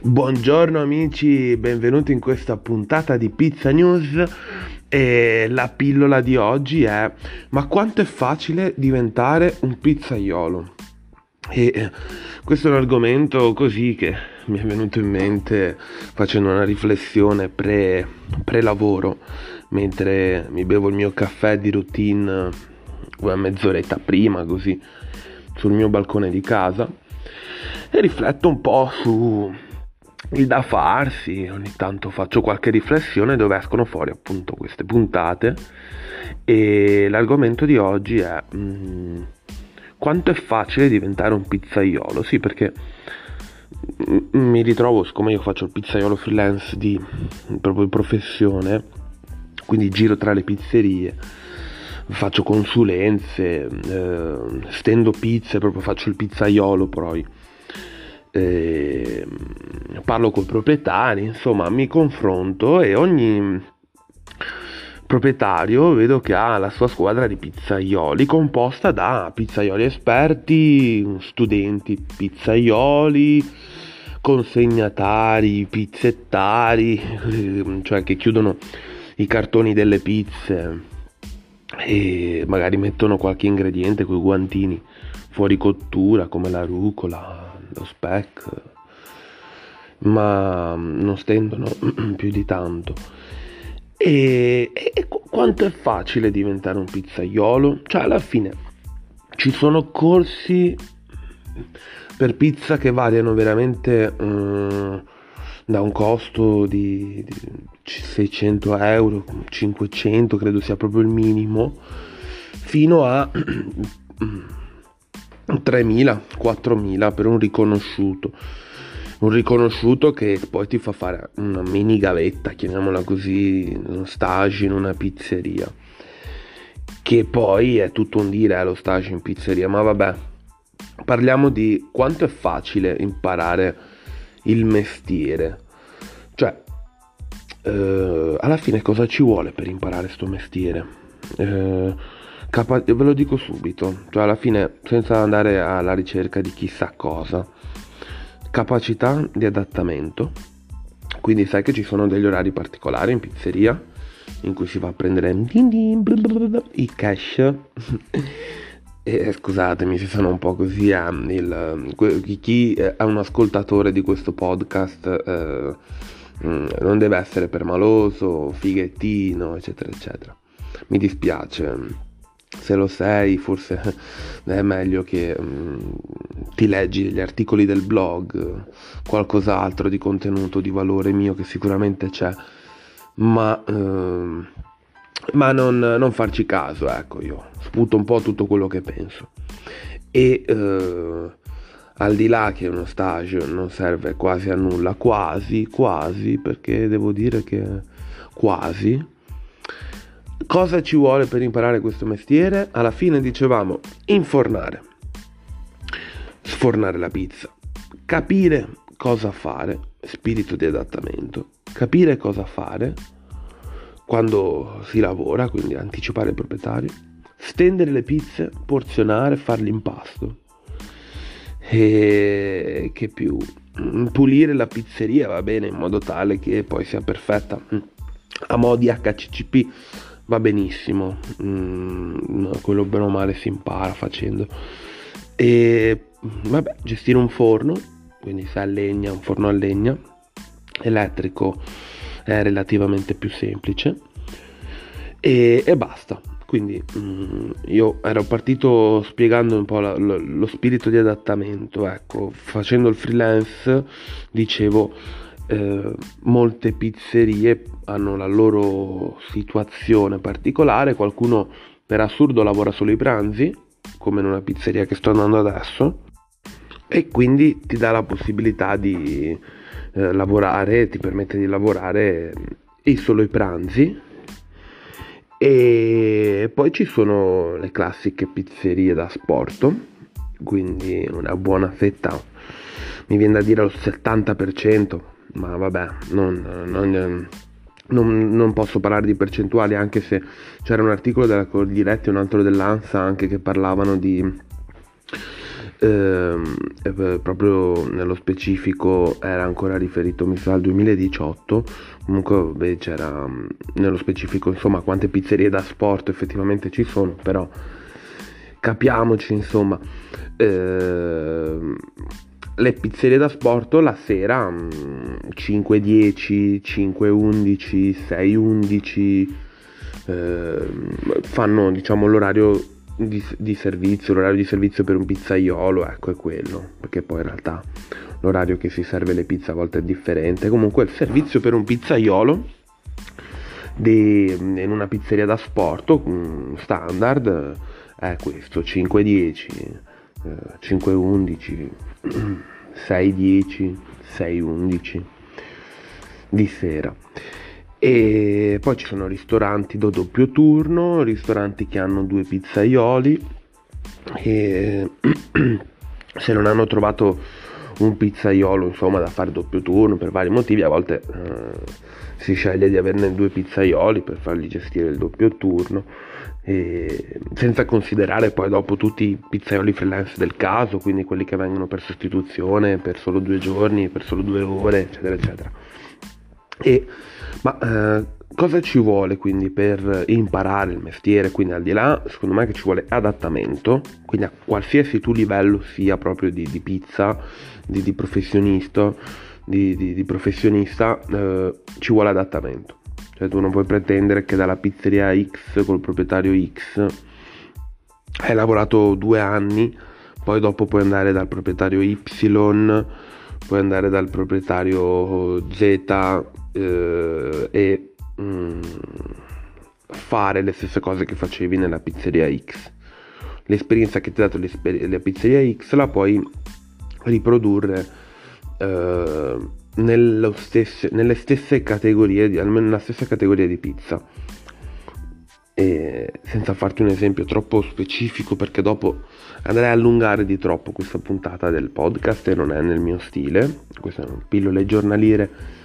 Buongiorno amici, benvenuti in questa puntata di Pizza News e la pillola di oggi è ma quanto è facile diventare un pizzaiolo? E eh, questo è un argomento così che mi è venuto in mente facendo una riflessione pre, pre-lavoro mentre mi bevo il mio caffè di routine una mezz'oretta prima così sul mio balcone di casa e rifletto un po' su il da farsi, ogni tanto faccio qualche riflessione dove escono fuori appunto queste puntate. E l'argomento di oggi è mm, quanto è facile diventare un pizzaiolo, sì perché mi ritrovo, siccome io faccio il pizzaiolo freelance di proprio di professione, quindi giro tra le pizzerie, faccio consulenze, eh, stendo pizze, proprio faccio il pizzaiolo poi eh, parlo con i proprietari, insomma mi confronto e ogni proprietario vedo che ha la sua squadra di pizzaioli composta da pizzaioli esperti, studenti pizzaioli, consegnatari, pizzettari, cioè che chiudono i cartoni delle pizze e magari mettono qualche ingrediente con i guantini fuori cottura come la rucola, lo spec, ma non stendono più di tanto. E, e, quanto è facile diventare un pizzaiolo? Cioè, alla fine ci sono corsi per pizza che variano veramente um, da un costo di, di 600 euro, 500 credo sia proprio il minimo, fino a 3.000, 4.000 per un riconosciuto. Un riconosciuto che poi ti fa fare una mini gavetta, chiamiamola così, uno stage in una pizzeria. Che poi è tutto un dire eh, lo stage in pizzeria, ma vabbè. Parliamo di quanto è facile imparare il mestiere. Cioè, eh, alla fine cosa ci vuole per imparare questo mestiere? Eh, Capa- ve lo dico subito, cioè alla fine senza andare alla ricerca di chissà cosa. Capacità di adattamento, quindi sai che ci sono degli orari particolari in pizzeria in cui si va a prendere i cash. e scusatemi se sono un po' così, eh, il, chi è un ascoltatore di questo podcast eh, mm, non deve essere permaloso, fighettino, eccetera, eccetera. Mi dispiace se lo sei forse è meglio che um, ti leggi gli articoli del blog, qualcos'altro di contenuto di valore mio che sicuramente c'è, ma, uh, ma non, non, farci caso, ecco, io sputo un po' tutto quello che penso. E uh, al di là che uno stage non serve quasi a nulla, quasi, quasi, perché devo dire che quasi, Cosa ci vuole per imparare questo mestiere? Alla fine dicevamo infornare, sfornare la pizza, capire cosa fare, spirito di adattamento, capire cosa fare quando si lavora, quindi anticipare il proprietario, stendere le pizze, porzionare, fare l'impasto. E che più? Pulire la pizzeria va bene in modo tale che poi sia perfetta a modi HCCP va benissimo, mm, quello bene o male si impara facendo. E vabbè, gestire un forno, quindi se a legna, un forno a legna, elettrico è relativamente più semplice e, e basta. Quindi mm, io ero partito spiegando un po' la, lo, lo spirito di adattamento, ecco, facendo il freelance dicevo eh, molte pizzerie hanno la loro situazione particolare, qualcuno per assurdo lavora solo i pranzi, come in una pizzeria che sto andando adesso, e quindi ti dà la possibilità di eh, lavorare, ti permette di lavorare e solo i pranzi. E poi ci sono le classiche pizzerie da sport, quindi una buona fetta, mi viene da dire lo 70%, ma vabbè, non, non, non, non, posso parlare di percentuali anche se c'era un articolo della Coldiretti e un altro dell'ANSA anche che parlavano di ehm, proprio nello specifico era ancora riferito mi sa al 2018 comunque beh, c'era nello specifico insomma quante pizzerie da sport effettivamente ci sono però capiamoci insomma. Ehm, le pizzerie da sport la sera 5-10, 5-11, 6-11 eh, fanno diciamo l'orario di, di, servizio, l'orario di servizio per un pizzaiolo, ecco è quello, perché poi in realtà l'orario che si serve le pizze a volte è differente. Comunque il servizio per un pizzaiolo di, in una pizzeria da sport mm, standard è questo, 5-10, 5-11, 6-10, 6-11 di sera. E poi ci sono ristoranti da doppio turno, ristoranti che hanno due pizzaioli e se non hanno trovato un pizzaiolo insomma da fare doppio turno per vari motivi a volte eh, si sceglie di averne due pizzaioli per fargli gestire il doppio turno e senza considerare poi dopo tutti i pizzaioli freelance del caso quindi quelli che vengono per sostituzione per solo due giorni per solo due ore eccetera eccetera e ma eh, cosa ci vuole quindi per imparare il mestiere? Quindi al di là, secondo me che ci vuole adattamento, quindi a qualsiasi tu livello sia proprio di, di pizza, di, di professionista, di, di professionista eh, ci vuole adattamento. Cioè tu non puoi pretendere che dalla pizzeria X col proprietario X hai lavorato due anni, poi dopo puoi andare dal proprietario Y, puoi andare dal proprietario Z eh, e mm, fare le stesse cose che facevi nella pizzeria X. L'esperienza che ti ha dato la pizzeria X la puoi riprodurre eh, stesse, nelle stesse categorie, di, almeno nella stessa categoria di pizza. E senza farti un esempio troppo specifico perché dopo andrei a allungare di troppo questa puntata del podcast e non è nel mio stile. Queste sono pillole giornaliere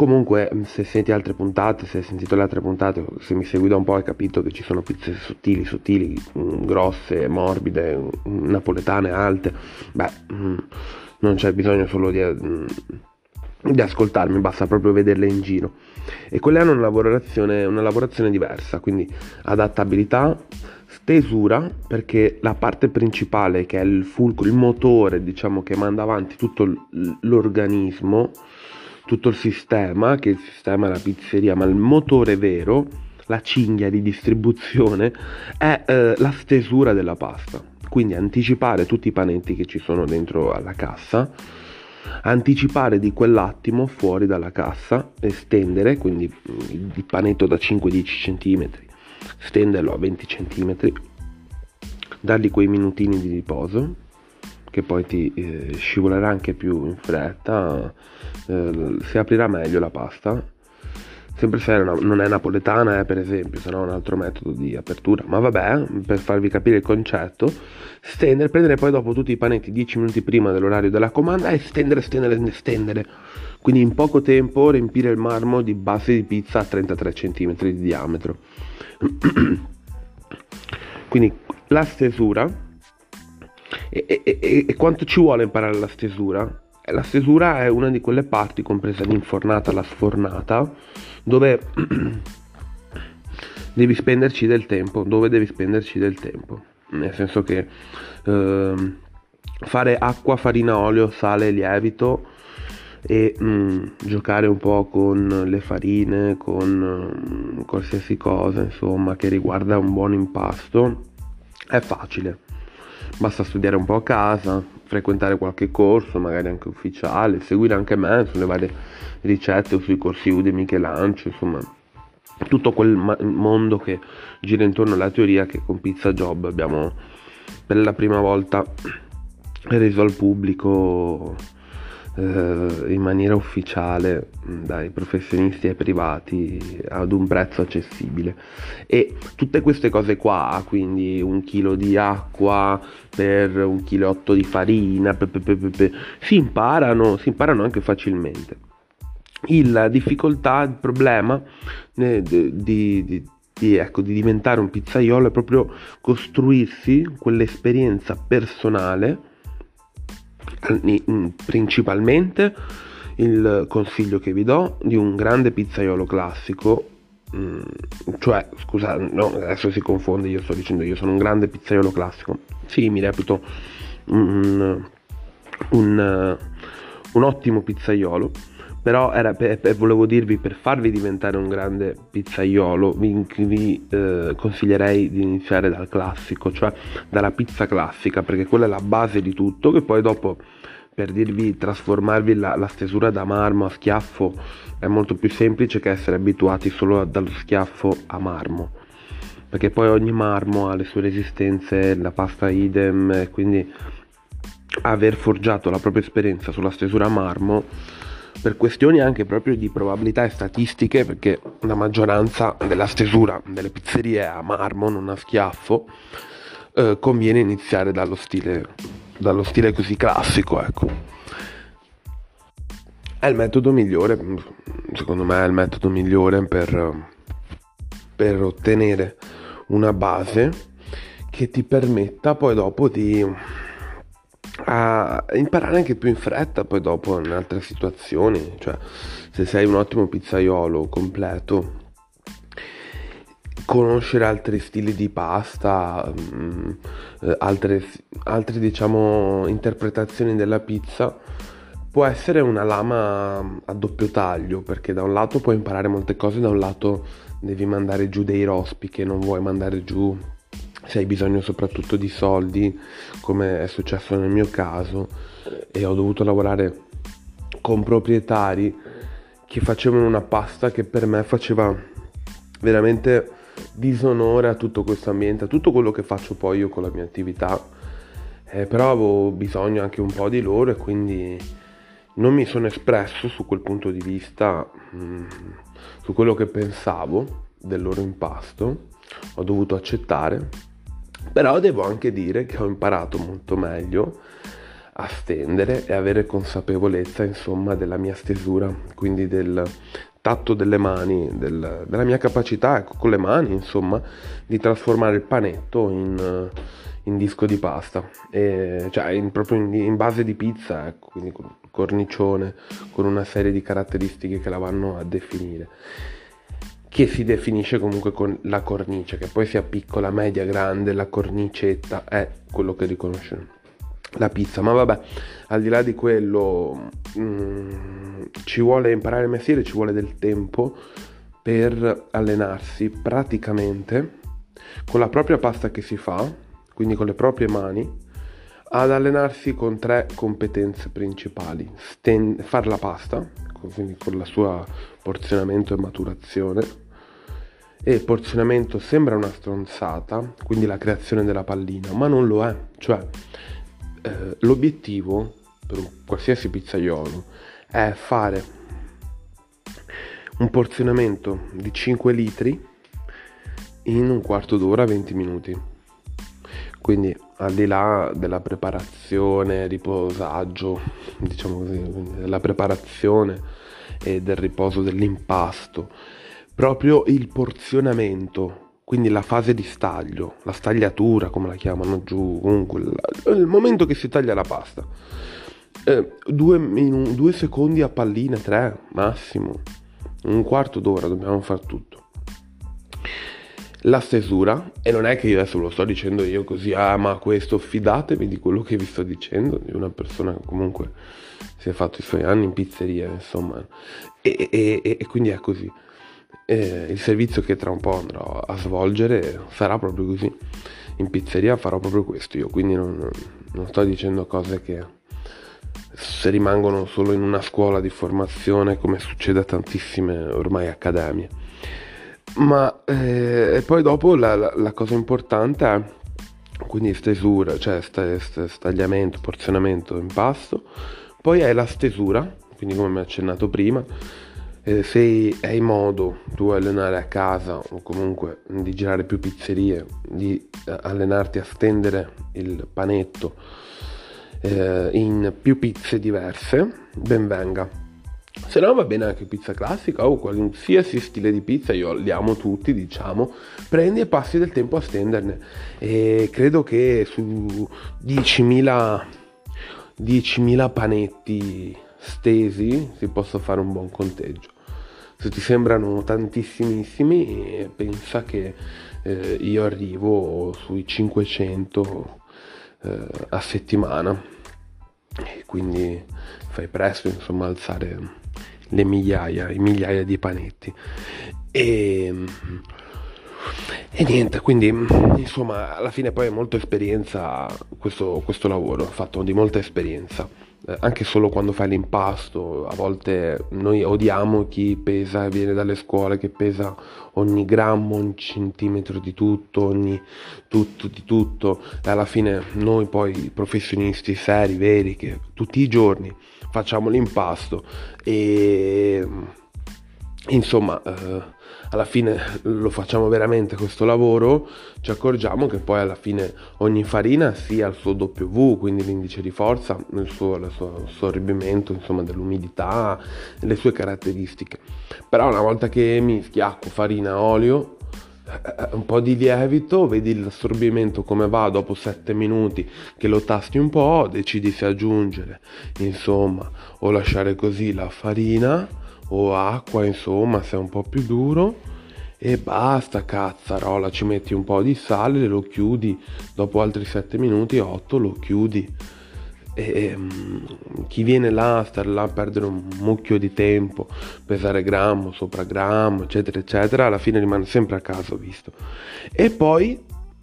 Comunque, se senti altre puntate, se hai sentito le altre puntate, se mi segui da un po' hai capito che ci sono pizze sottili, sottili, mm, grosse, morbide, mm, napoletane, alte. Beh, mm, non c'è bisogno solo di, di ascoltarmi, basta proprio vederle in giro. E quelle hanno una lavorazione, una lavorazione diversa, quindi adattabilità, stesura, perché la parte principale che è il fulcro, il motore, diciamo, che manda avanti tutto l'organismo, tutto il sistema, che il sistema è la pizzeria, ma il motore vero, la cinghia di distribuzione, è eh, la stesura della pasta. Quindi anticipare tutti i panetti che ci sono dentro alla cassa, anticipare di quell'attimo fuori dalla cassa, estendere, quindi mm, il panetto da 5-10 cm, stenderlo a 20 cm, dargli quei minutini di riposo che poi ti eh, scivolerà anche più in fretta, eh, si aprirà meglio la pasta. Sempre se non è napoletana, eh, per esempio, se no un altro metodo di apertura. Ma vabbè, per farvi capire il concetto, stendere, prendere poi dopo tutti i panetti 10 minuti prima dell'orario della comanda e stendere, stendere, stendere. Quindi in poco tempo riempire il marmo di base di pizza a 33 cm di diametro. Quindi la stesura e, e, e, e quanto ci vuole imparare la stesura? Eh, la stesura è una di quelle parti, compresa l'infornata, la sfornata, dove devi spenderci del tempo, dove devi spenderci del tempo. Nel senso che eh, fare acqua, farina, olio, sale, lievito e mm, giocare un po' con le farine, con mm, qualsiasi cosa, insomma, che riguarda un buon impasto, è facile Basta studiare un po' a casa, frequentare qualche corso, magari anche ufficiale, seguire anche me sulle varie ricette o sui corsi Udemy che lancio, insomma, tutto quel mondo che gira intorno alla teoria che con Pizza Job abbiamo per la prima volta reso al pubblico in maniera ufficiale dai professionisti ai privati ad un prezzo accessibile. E tutte queste cose qua quindi un chilo di acqua per un chilo 8 di farina pe, pe, pe, si imparano si imparano anche facilmente. La difficoltà il problema eh, di, di, di, ecco, di diventare un pizzaiolo è proprio costruirsi quell'esperienza personale principalmente il consiglio che vi do di un grande pizzaiolo classico Mm, cioè, scusa, no, adesso si confonde, io sto dicendo io sono un grande pizzaiolo classico. Sì, mi reputo un, un, un ottimo pizzaiolo, però era per, per, volevo dirvi per farvi diventare un grande pizzaiolo vi, vi eh, consiglierei di iniziare dal classico, cioè dalla pizza classica, perché quella è la base di tutto, che poi dopo per dirvi trasformarvi la, la, stesura da marmo a schiaffo è molto più semplice che essere abituati solo dallo schiaffo a marmo. Perché poi ogni marmo ha le sue resistenze la pasta idem quindi aver forgiato la propria esperienza sulla stesura a marmo per questioni anche proprio di probabilità e statistiche perché la maggioranza della stesura delle pizzerie a marmo non a schiaffo eh, conviene iniziare dallo stile dallo stile così classico, ecco. È il metodo migliore, secondo me è il metodo migliore per, per ottenere una base che ti permetta poi dopo di a imparare anche più in fretta poi dopo in altre situazioni. Cioè se sei un ottimo pizzaiolo completo conoscere altri stili di pasta, mh, mm, eh, altre, altre diciamo interpretazioni della pizza può essere una lama a doppio taglio perché da un lato puoi imparare molte cose, da un lato devi mandare giù dei rospi che non vuoi mandare giù se hai bisogno soprattutto di soldi come è successo nel mio caso e ho dovuto lavorare con proprietari che facevano una pasta che per me faceva veramente disonore a tutto questo ambiente, a tutto quello che faccio poi io con la mia attività. Eh, però avevo bisogno anche un po' di loro e quindi non mi sono espresso su quel punto di vista, mh, mm, su quello che pensavo del loro impasto, ho dovuto accettare, però devo anche dire che ho imparato molto meglio a stendere e avere consapevolezza insomma della mia stesura, quindi del, tatto delle mani, del, della mia capacità con le mani, insomma, di trasformare il panetto in, in disco di pasta, e, cioè in, proprio in, in, base di pizza, ecco, quindi cornicione, con una serie di caratteristiche che la vanno a definire che si definisce comunque con la cornice, che poi sia piccola, media, grande, la cornicetta è quello che riconosce la pizza, ma vabbè, al di là di quello mh, mm, ci vuole imparare il mestiere, ci vuole del tempo per allenarsi praticamente con la propria pasta che si fa, quindi con le proprie mani, ad allenarsi con tre competenze principali. Sten- fare la pasta, quindi con la sua porzionamento e maturazione. E il porzionamento sembra una stronzata, quindi la creazione della pallina, ma non lo è. Cioè, eh, l'obiettivo per un qualsiasi pizzaiolo è fare un porzionamento di 5 litri in un quarto d'ora 20 minuti quindi al di là della preparazione riposaggio diciamo così della preparazione e del riposo dell'impasto proprio il porzionamento quindi la fase di staglio, la stagliatura come la chiamano giù, comunque il momento che si taglia la pasta. Eh, due, minu- due secondi a pallina, tre massimo, un quarto d'ora dobbiamo fare tutto. La stesura, e non è che io adesso lo sto dicendo io così, ah ma questo fidatevi di quello che vi sto dicendo, di una persona che comunque si è fatto i suoi anni in pizzeria, insomma, e, e, e, e quindi è così e il servizio che tra un po' andrò a svolgere sarà proprio così. In pizzeria farò proprio questo io, quindi non, non sto dicendo cose che se rimangono solo in una scuola di formazione come succede a tantissime ormai accademie. Ma eh, poi dopo la, la, la, cosa importante è quindi stesura, cioè stagliamento, porzionamento, impasto, poi è la stesura, quindi come mi accennato prima, eh, se hai modo tu allenare a casa o comunque di girare più pizzerie, di eh, allenarti a stendere il panetto eh, in più pizze diverse, ben venga. Se no va bene anche pizza classica o qualsiasi stile di pizza, io li amo tutti, diciamo, prendi e passi del tempo a stenderne. E credo che su 10.000 10.000 panetti stesi si possa fare un buon conteggio. Se ti sembrano tantissimissimi, pensa che eh, io arrivo sui 500 eh, a settimana e quindi fai presto insomma alzare le migliaia, i migliaia di panetti. E, e niente, quindi insomma alla fine poi è molta esperienza questo, questo lavoro, fatto di molta esperienza. Eh, anche solo quando fai l'impasto, a volte noi odiamo chi pesa e viene dalle scuole che pesa ogni grammo, ogni centimetro di tutto, ogni tutto di tutto. E alla fine noi poi professionisti seri, veri, che tutti i giorni facciamo l'impasto e insomma eh, alla fine lo facciamo veramente questo lavoro, ci accorgiamo che poi alla fine ogni farina sia il suo W, quindi l'indice di forza, il suo, il suo assorbimento insomma, dell'umidità, le sue caratteristiche. Però una volta che mischi acqua, farina, olio, eh, un po' di lievito, vedi l'assorbimento come va dopo 7 minuti che lo tasti un po', decidi se aggiungere, insomma, o lasciare così la farina o acqua, insomma, se è un po' più duro e basta cazzarola, ci metti un po' di sale, lo chiudi, dopo altri 7 minuti, 8 lo chiudi. E, um, chi viene là a stare là a perdere un mucchio di tempo, pesare grammo sopra grammo, eccetera, eccetera, alla fine rimane sempre a casa, ho visto. E poi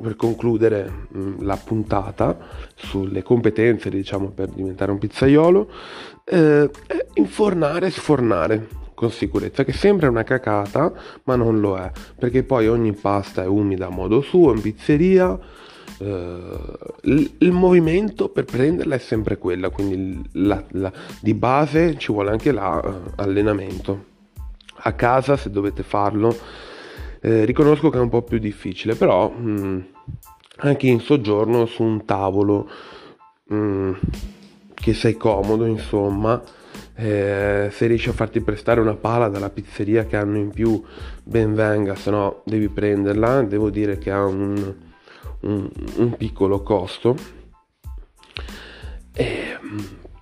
per concludere mh, la puntata sulle competenze, diciamo, per diventare un pizzaiolo, eh, infornare e sfornare con sicurezza, che sembra una cacata, ma non lo è, perché poi ogni pasta è umida a modo suo in pizzeria. Eh, il, movimento per prenderla è sempre quella, quindi la, la, di base ci vuole anche l'allenamento. Uh, a casa, se dovete farlo, eh, riconosco che è un po' più difficile, però mh, mm, anche in soggiorno su un tavolo mh, mm, che sei comodo, insomma, eh, se riesci a farti prestare una pala dalla pizzeria che hanno in più, ben venga, se no devi prenderla. Devo dire che ha un, un, un piccolo costo. Eh,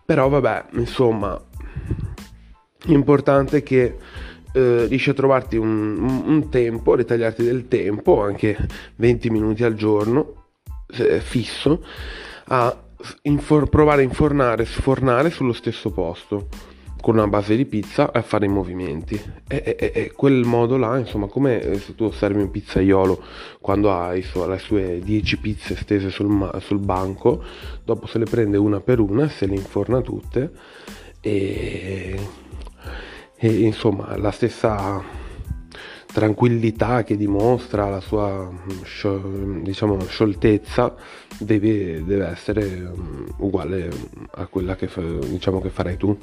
però vabbè, insomma, l'importante è che eh, riesci a trovarti un, un, tempo, ritagliarti del tempo, anche 20 minuti al giorno, eh, fisso, a infor- provare a infornare, sfornare sullo stesso posto con una base di pizza e fare i movimenti. E, e, e, quel modo là, insomma, come se tu osservi un pizzaiolo quando ha le sue 10 pizze stese sul, sul banco, dopo se le prende una per una, se le inforna tutte e e insomma la stessa tranquillità che dimostra la sua diciamo scioltezza deve, deve essere um, uguale a quella che, diciamo, che farai tu.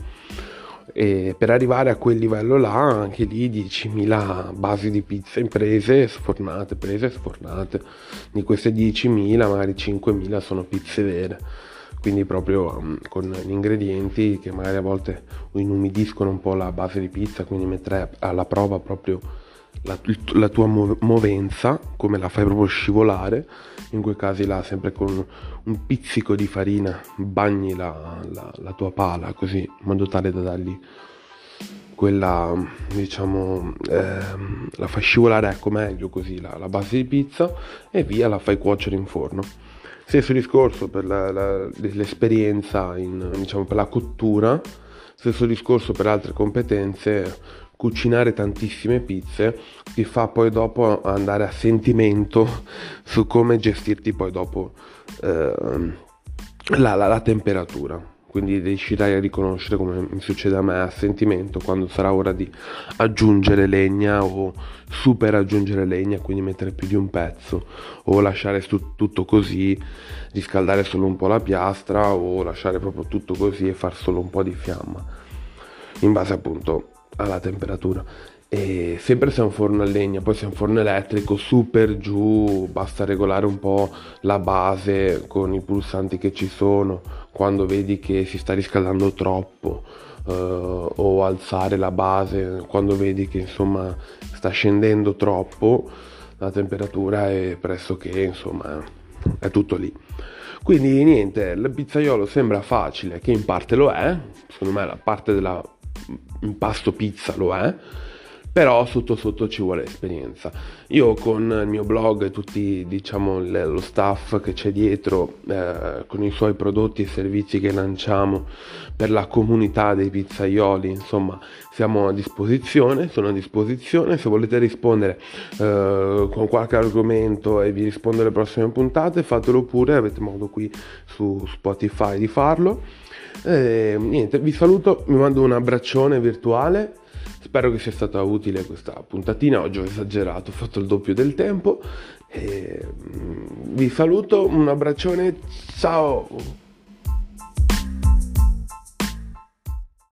E per arrivare a quel livello là anche lì 10.000 basi di pizza imprese sfornate prese sfornate. Di queste 10.000 magari 5.000 sono pizze vere quindi proprio um, con gli ingredienti che magari a volte inumidiscono un po' la base di pizza, quindi mettere alla prova proprio la, la tua movenza, come la fai proprio scivolare, in quei casi là sempre con un pizzico di farina bagni la, la, la tua pala così in modo tale da dargli quella diciamo eh, la fai scivolare ecco meglio così la, la base di pizza e via la fai cuocere in forno Stesso discorso per la, la, l'esperienza, in, diciamo, per la cottura, stesso discorso per altre competenze, cucinare tantissime pizze ti fa poi dopo andare a sentimento su come gestirti poi dopo eh, la, la, la temperatura quindi riuscirai a riconoscere come mi succede a me a sentimento quando sarà ora di aggiungere legna o super aggiungere legna quindi mettere più di un pezzo o lasciare tutto così riscaldare solo un po' la piastra o lasciare proprio tutto così e far solo un po' di fiamma in base appunto alla temperatura e sempre se è un forno a legna, poi se è un forno elettrico, su per giù, basta regolare un po' la base con i pulsanti che ci sono, quando vedi che si sta riscaldando troppo, uh, o alzare la base quando vedi che insomma sta scendendo troppo la temperatura è pressoché insomma è tutto lì. Quindi niente, il pizzaiolo sembra facile, che in parte lo è, secondo me la parte dell'impasto pizza lo è, però sotto sotto ci vuole esperienza. Io con il mio blog e tutti diciamo lo staff che c'è dietro eh, con i suoi prodotti e servizi che lanciamo per la comunità dei pizzaioli, insomma, siamo a disposizione, sono a disposizione, se volete rispondere eh, con qualche argomento e vi rispondo alle prossime puntate, fatelo pure, avete modo qui su Spotify di farlo. E, niente, vi saluto, mi mando un abbraccione virtuale Spero che sia stata utile questa puntatina, oggi ho esagerato, ho fatto il doppio del tempo. E, mm, vi saluto, un abbraccione, ciao!